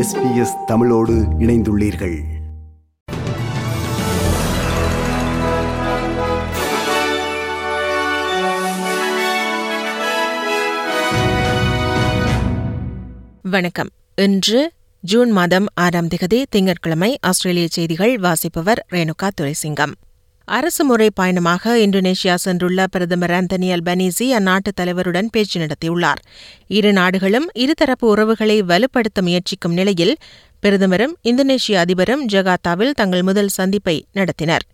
SBS தமிழோடு இணைந்துள்ளீர்கள். வணக்கம். இன்று ஜூன் மாதம் ஆறாம் திகதி திங்கட்கிழமை ஆஸ்திரேலிய செய்திகள் வாசிப்பவர் ரேணுகா துரைசிங்கம். அரசு முறை பயணமாக இந்தோனேஷியா சென்றுள்ள பிரதமர் அந்தனி அல்பனீசி அந்நாட்டு தலைவருடன் பேச்சு நடத்தியுள்ளார். இரு நாடுகளும் இருதரப்பு உறவுகளை வலுப்படுத்த முயற்சிக்கும் நிலையில் பிரதமரும் இந்தோனேஷிய அதிபரும் ஜகாத்தாவில் தங்கள் முதல் சந்திப்பை நடத்தினர்.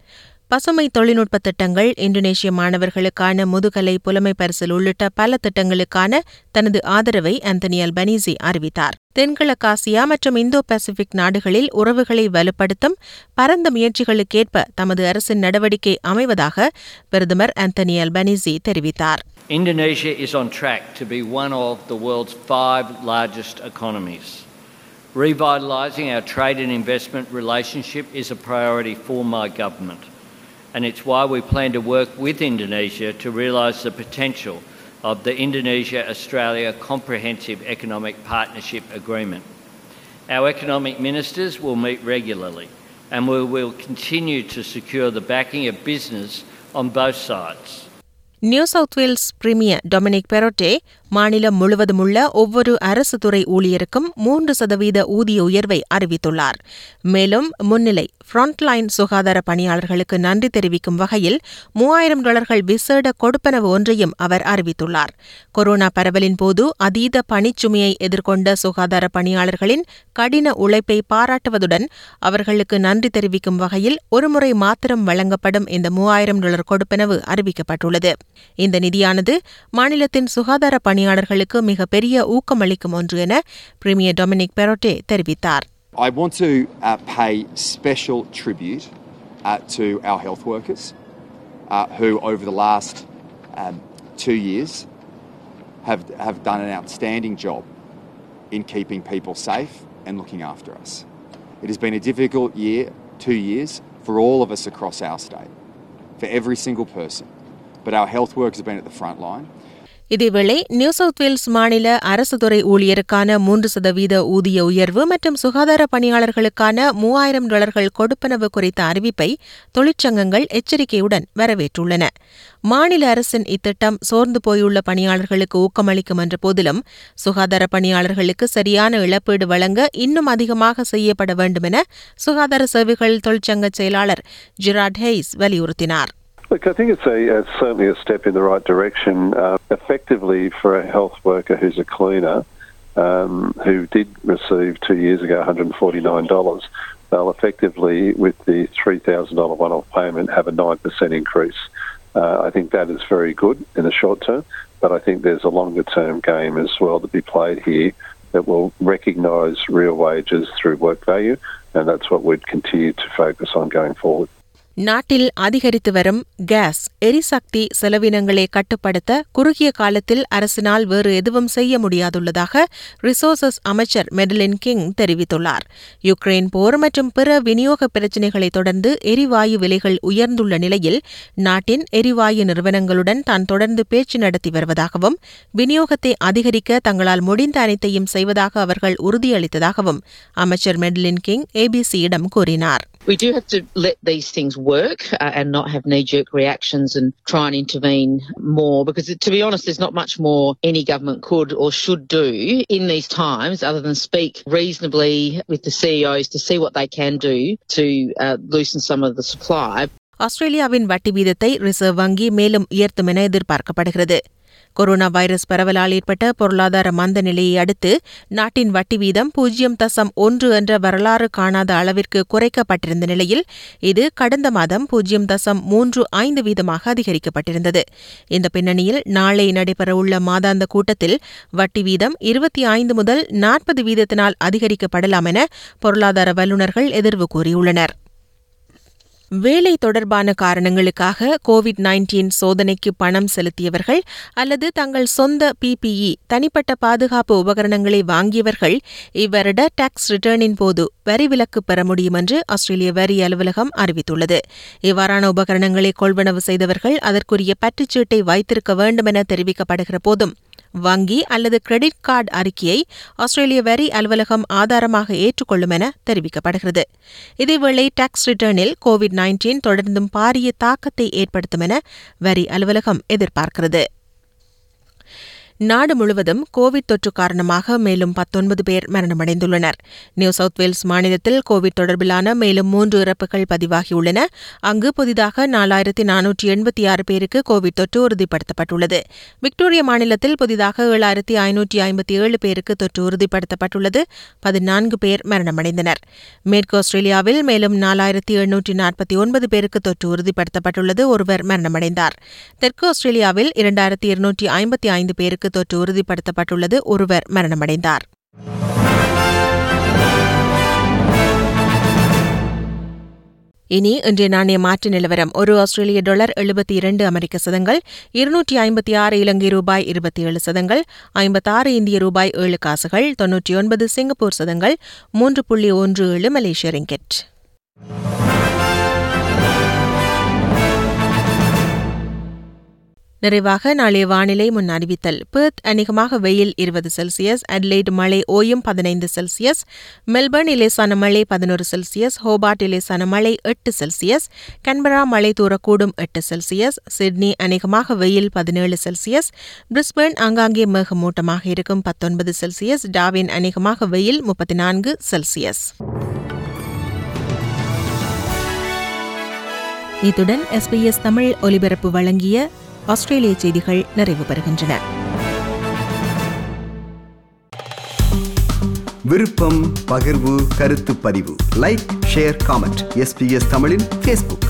பசுமை தொழில்நுட்ப திட்டங்கள் இந்தோனேஷிய மாணவர்களுக்கான முதுகலை புலமை பரிசில் உள்ளிட்ட பல திட்டங்களுக்கான தனது ஆதரவை அந்தனி அல்பனீசி அறிவித்தார். தென்கிழக்காசியா மற்றும் இந்தோ பசிபிக் நாடுகளில் உறவுகளை வலுப்படுத்தும் பரந்த முயற்சிகளுக்கேற்ப தமது அரசின் நடவடிக்கை அமைவதாக பிரதமர் அந்தனி அல்பனீசி தெரிவித்தார். Indonesia is on track to be one of the world's five largest economies. Revitalising our trade and investment relationship is a priority for my government, and it's why we plan to work with Indonesia to realise the potential of the Indonesia Australia Comprehensive Economic Partnership Agreement. Our economic ministers will meet regularly and we will continue to secure the backing of business on both sides. New South Wales Premier Dominic Perrottet மாநிலம் முழுவதும் உள்ள ஒவ்வொரு அரசு துறை ஊழியருக்கும் மூன்று சதவீத ஊதிய உயர்வை அறிவித்துள்ளார். மேலும் முன்னிலை ஃப்ரண்ட்லைன் சுகாதார பணியாளர்களுக்கு நன்றி தெரிவிக்கும் வகையில் மூவாயிரம் டாலர்கள் விசேட கொடுப்பனவு ஒன்றையும் அவர் அறிவித்துள்ளார். கொரோனா பரவலின் போது அதீத பணிச்சுமையை எதிர்கொண்ட சுகாதார பணியாளர்களின் கடின உழைப்பை பாராட்டுவதுடன் அவர்களுக்கு நன்றி தெரிவிக்கும் வகையில் ஒருமுறை மாத்திரம் வழங்கப்படும் இந்த மூவாயிரம் டாலர் கொடுப்பனவு அறிவிக்கப்பட்டுள்ளது. இந்த நிதியானது மாநிலத்தின் சுகாதார பணியாளர்களுக்கு மிகப்பெரிய ஊக்கமளிக்கும் ஒன்று என பிரீமியர் டொமினிக் பெரோட்டே தெரிவித்தார் I want to uh, pay special tribute uh, to our health workers uh, who, over the last um, two years, have, have done an outstanding job in keeping people safe and looking after us. It has been a difficult year, two years, for all of us across our state, for every single person. But our health workers have been at the front line. இதேவேளை New South Wales மாநில அரசு துறை ஊழியருக்கான மூன்று சதவீத ஊதிய உயர்வு மற்றும் சுகாதார பணியாளர்களுக்கான மூவாயிரம் டாலர்கள் கொடுப்பனவு குறித்த அறிவிப்பை தொழிற்சங்கங்கள் எச்சரிக்கையுடன் வரவேற்றுள்ளன. மாநில அரசின் இத்திட்டம் சோர்ந்து போயுள்ள பணியாளர்களுக்கு ஊக்கமளிக்கும் என்ற போதிலும் சுகாதார பணியாளர்களுக்கு சரியான இழப்பீடு வழங்க இன்னும் அதிகமாக செய்யப்பட வேண்டும் என சுகாதார சேவைகள் தொழிற்சங்க செயலாளர் ஜிராட் ஹெய்ஸ் வலியுறுத்தினார். Look, I think it's a, uh, certainly a step in the right direction. Uh, effectively, for a health worker who's a cleaner, um, who did receive two years ago $149, they'll effectively, with the $3,000 one-off payment, have a 9% increase. Uh, I think that is very good in the short term, but I think there's a longer-term game as well to be played here that will recognise real wages through work value, and that's what we'd continue to focus on going forward. நாட்டில் அதிகரித்து வரும் case எரிசக்தி செலவினங்களை கட்டுப்படுத்த குறுகிய காலத்தில் அரசினால் வேறு எதுவும் செய்ய முடியாதுள்ளதாக ரிசோர்சஸ் அமைச்சர் மெடலின் கிங் தெரிவித்துள்ளார். யுக்ரைன் போர் மற்றும் பிற விநியோக பிரச்சினைகளை தொடர்ந்து எரிவாயு விலைகள் உயர்ந்துள்ள நிலையில் நாட்டின் எரிவாயு நிறுவனங்களுடன் தான் தொடர்ந்து பேச்சு நடத்தி வருவதாகவும் விநியோகத்தை அதிகரிக்க தங்களால் முடிந்த அனைத்தையும் செய்வதாக அவர்கள் உறுதியளித்ததாகவும் அமைச்சர் மெடலின் கிங் ஏபிசியிடம் கூறினார். We do have to let these things work uh, and not have knee jerk reactions and try and intervene more because, to be honest, there's not much more any government could or should do in these times other than speak reasonably with the CEOs to see what they can do to uh, loosen some of the supply. ஆஸ்திரேலியாவின் வட்டி வீதத்தை reserve வங்கி மேலும் உயர்த்தும் என எதிர்பார்க்கப்படுகிறது. Corona virus பரவலால் ஏற்பட்ட பொருளாதார மந்த நிலையை அடுத்து நாட்டின் வட்டி வீதம் பூஜ்ஜியம் தசம் ஒன்று என்ற வரலாறு காணாத அளவிற்கு குறைக்கப்பட்டிருந்த நிலையில் இது கடந்த மாதம் பூஜ்ஜியம் தசம் மூன்று ஐந்து வீதமாக அதிகரிக்கப்பட்டிருந்தது. இந்த பின்னணியில் நாளை நடைபெறவுள்ள மாதாந்த கூட்டத்தில் வட்டி வீதம் இருபத்தி ஐந்து முதல் நாற்பது வீதத்தினால் அதிகரிக்கப்படலாம் என பொருளாதார வல்லுநர்கள் எதிர்வு கூறியுள்ளனர். வேலை தொடர்பான காரணங்களுக்காக கோவிட் நைன்டீன் சோதனைக்கு பணம் செலுத்தியவர்கள் அல்லது தங்கள் சொந்த பிபிஇ தனிப்பட்ட பாதுகாப்பு உபகரணங்களை வாங்கியவர்கள் இவ்வருட டாக்ஸ் ரிட்டர்னின் போது வரி விலக்கு பெற முடியும் என்று ஆஸ்திரேலிய வரி அலுவலகம் அறிவித்துள்ளது. இவ்வாறான உபகரணங்களை கொள்வனவு செய்தவர்கள் அதற்குரிய பற்றுச்சீட்டை வைத்திருக்க வேண்டும் என தெரிவிக்கப்படுகிற போதும் வங்கி அல்லது கிரெடிட் கார்டு அறிக்கையை ஆஸ்திரேலிய வரி அலுவலகம் ஆதாரமாக ஏற்றுக்கொள்ளும் என தெரிவிக்கப்படுகிறது. இதேவேளை டாக்ஸ் ரிட்டர்னில் கோவிட் நைன்டீன் தொடர்ந்தும் பாரிய தாக்கத்தை ஏற்படுத்தும் என வரி அலுவலகம் எதிர்பார்க்கிறது. நாடு முழுவதும் கோவிட் தொற்று காரணமாக மேலும் பத்தொன்பது பேர் மரணமடைந்துள்ளனர். நியூ சவுத் வேல்ஸ் மாநிலத்தில் கோவிட் தொடர்பிலான மேலும் மூன்று இறப்புகள் பதிவாகியுள்ளன. அங்கு புதிதாக நாலாயிரத்தி நானூற்றி எண்பத்தி ஆறு பேருக்கு கோவிட் தொற்று உறுதிப்படுத்தப்பட்டுள்ளது. விக்டோரியா மாநிலத்தில் புதிதாக ஏழாயிரத்தி ஐநூற்றி ஐம்பத்தி ஏழு பேருக்கு தொற்று உறுதிப்படுத்தப்பட்டுள்ளது. பதினான்கு பேர் மரணமடைந்தனர். மேற்கு ஆஸ்திரேலியாவில் மேலும் நாலாயிரத்தி எண்ணூற்றி நாற்பத்தி ஒன்பது பேருக்கு தொற்று உறுதிப்படுத்தப்பட்டுள்ளது. ஒருவர் மரணமடைந்தார். தெற்கு ஆஸ்திரேலியாவில் இரண்டாயிரத்தி இருநூற்றி ஐம்பத்தி ஐந்து பேருக்கு தொற்று உறுதிப்படுத்தப்பட்டுள்ளது. ஒருவர் மரணமடைந்தார். இனி இன்றைய நாணய மாற்று நிலவரம். ஒரு ஆஸ்திரேலிய டாலர் எழுபத்தி இரண்டு அமெரிக்க சதங்கள் இருநூற்றி ஐம்பத்தி ஆறு இலங்கை ரூபாய் இருபத்தி ஏழு சதங்கள் ஐம்பத்தாறு இந்திய ரூபாய் ஏழு காசுகள் தொன்னூற்றி ஒன்பது சிங்கப்பூர் சதங்கள் மூன்று புள்ளி ஒன்று ஏழு மலேசிய ரிங்கெட். நிறைவாக நாளைய வானிலை முன் அறிவித்தல். பெர்த் அநேகமாக வெயில் இருபது செல்சியஸ் அட்லைட் மழை ஓயும் பதினைந்து செல்சியஸ் மெல்பர்ன் இலேசான மழை பதினோரு செல்சியஸ் ஹோபார்ட் இலேசான மழை எட்டு செல்சியஸ் கன்பரா மழை தூரக்கூடும் எட்டு செல்சியஸ் சிட்னி அநேகமாக வெயில் பதினேழு செல்சியஸ் பிரிஸ்பர்ன் ஆங்காங்கே மேகமூட்டமாக இருக்கும் பத்தொன்பது செல்சியஸ் டாவின் அநேகமாக வெயில் முப்பத்தி நான்கு செல்சியஸ். இத்துடன் எஸ்பிஎஸ் தமிழ் ஒலிபரப்பு வழங்கிய ஆஸ்திரேலிய செய்திகள் நிறைவு பெறுகின்றன. விருப்பம் பகிர்வு கருத்து பதிவு. லைக் ஷேர் காமெண்ட் எஸ்பிஎஸ் தமிழின் ஃபேஸ்புக்